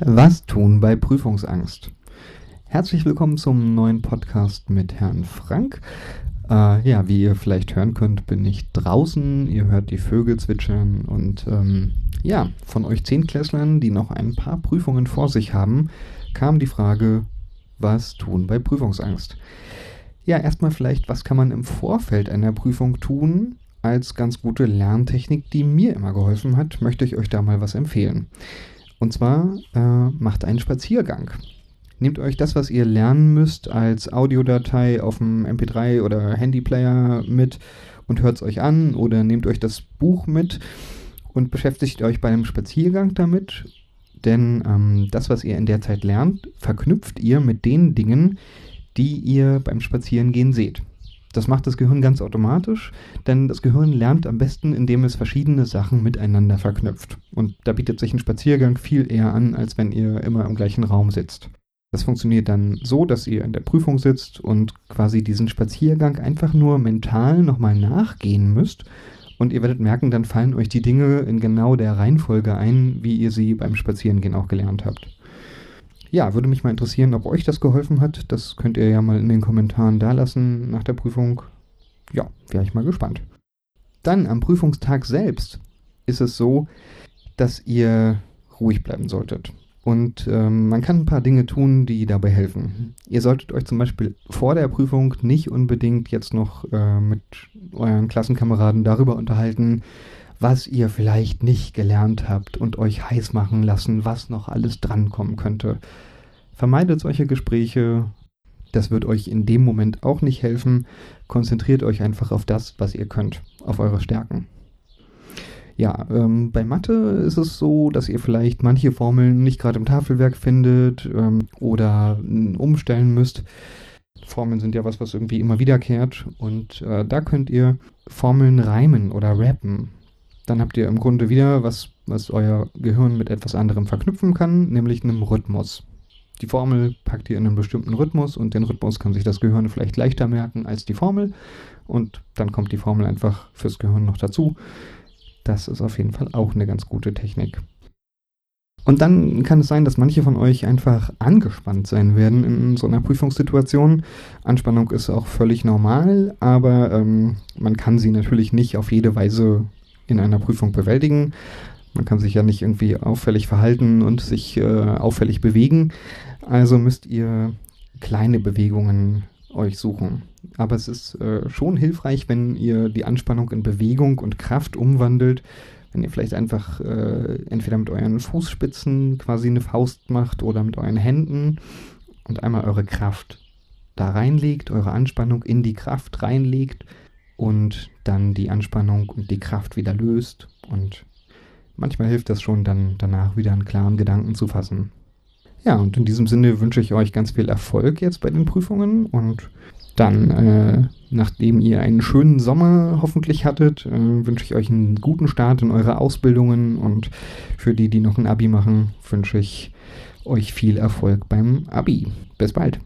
Was tun bei Prüfungsangst? Herzlich willkommen zum neuen Podcast mit Herrn Frank. Äh, ja, wie ihr vielleicht hören könnt, bin ich draußen. Ihr hört die Vögel zwitschern und ähm, ja, von euch Zehnklässlern, die noch ein paar Prüfungen vor sich haben, kam die Frage, was tun bei Prüfungsangst? Ja, erstmal vielleicht, was kann man im Vorfeld einer Prüfung tun? Als ganz gute Lerntechnik, die mir immer geholfen hat, möchte ich euch da mal was empfehlen. Und zwar äh, macht einen Spaziergang. Nehmt euch das, was ihr lernen müsst, als Audiodatei auf dem MP3 oder Handyplayer mit und hört es euch an oder nehmt euch das Buch mit und beschäftigt euch bei einem Spaziergang damit. Denn ähm, das, was ihr in der Zeit lernt, verknüpft ihr mit den Dingen, die ihr beim Spazierengehen seht. Das macht das Gehirn ganz automatisch, denn das Gehirn lernt am besten, indem es verschiedene Sachen miteinander verknüpft. Und da bietet sich ein Spaziergang viel eher an, als wenn ihr immer im gleichen Raum sitzt. Das funktioniert dann so, dass ihr in der Prüfung sitzt und quasi diesen Spaziergang einfach nur mental nochmal nachgehen müsst. Und ihr werdet merken, dann fallen euch die Dinge in genau der Reihenfolge ein, wie ihr sie beim Spazierengehen auch gelernt habt. Ja, würde mich mal interessieren, ob euch das geholfen hat. Das könnt ihr ja mal in den Kommentaren dalassen nach der Prüfung. Ja, wäre ich mal gespannt. Dann am Prüfungstag selbst ist es so, dass ihr ruhig bleiben solltet. Und ähm, man kann ein paar Dinge tun, die dabei helfen. Ihr solltet euch zum Beispiel vor der Prüfung nicht unbedingt jetzt noch äh, mit euren Klassenkameraden darüber unterhalten, was ihr vielleicht nicht gelernt habt und euch heiß machen lassen, was noch alles drankommen könnte. Vermeidet solche Gespräche. Das wird euch in dem Moment auch nicht helfen. Konzentriert euch einfach auf das, was ihr könnt, auf eure Stärken. Ja, ähm, bei Mathe ist es so, dass ihr vielleicht manche Formeln nicht gerade im Tafelwerk findet ähm, oder umstellen müsst. Formeln sind ja was, was irgendwie immer wiederkehrt. Und äh, da könnt ihr Formeln reimen oder rappen. Dann habt ihr im Grunde wieder was, was euer Gehirn mit etwas anderem verknüpfen kann, nämlich einem Rhythmus. Die Formel packt ihr in einen bestimmten Rhythmus und den Rhythmus kann sich das Gehirn vielleicht leichter merken als die Formel und dann kommt die Formel einfach fürs Gehirn noch dazu. Das ist auf jeden Fall auch eine ganz gute Technik. Und dann kann es sein, dass manche von euch einfach angespannt sein werden in so einer Prüfungssituation. Anspannung ist auch völlig normal, aber ähm, man kann sie natürlich nicht auf jede Weise in einer Prüfung bewältigen. Man kann sich ja nicht irgendwie auffällig verhalten und sich äh, auffällig bewegen. Also müsst ihr kleine Bewegungen euch suchen. Aber es ist äh, schon hilfreich, wenn ihr die Anspannung in Bewegung und Kraft umwandelt. Wenn ihr vielleicht einfach äh, entweder mit euren Fußspitzen quasi eine Faust macht oder mit euren Händen und einmal eure Kraft da reinlegt, eure Anspannung in die Kraft reinlegt und dann die Anspannung und die Kraft wieder löst. Und manchmal hilft das schon, dann danach wieder einen klaren Gedanken zu fassen. Ja, und in diesem Sinne wünsche ich euch ganz viel Erfolg jetzt bei den Prüfungen und dann, äh, nachdem ihr einen schönen Sommer hoffentlich hattet, äh, wünsche ich euch einen guten Start in eure Ausbildungen und für die, die noch ein Abi machen, wünsche ich euch viel Erfolg beim Abi. Bis bald.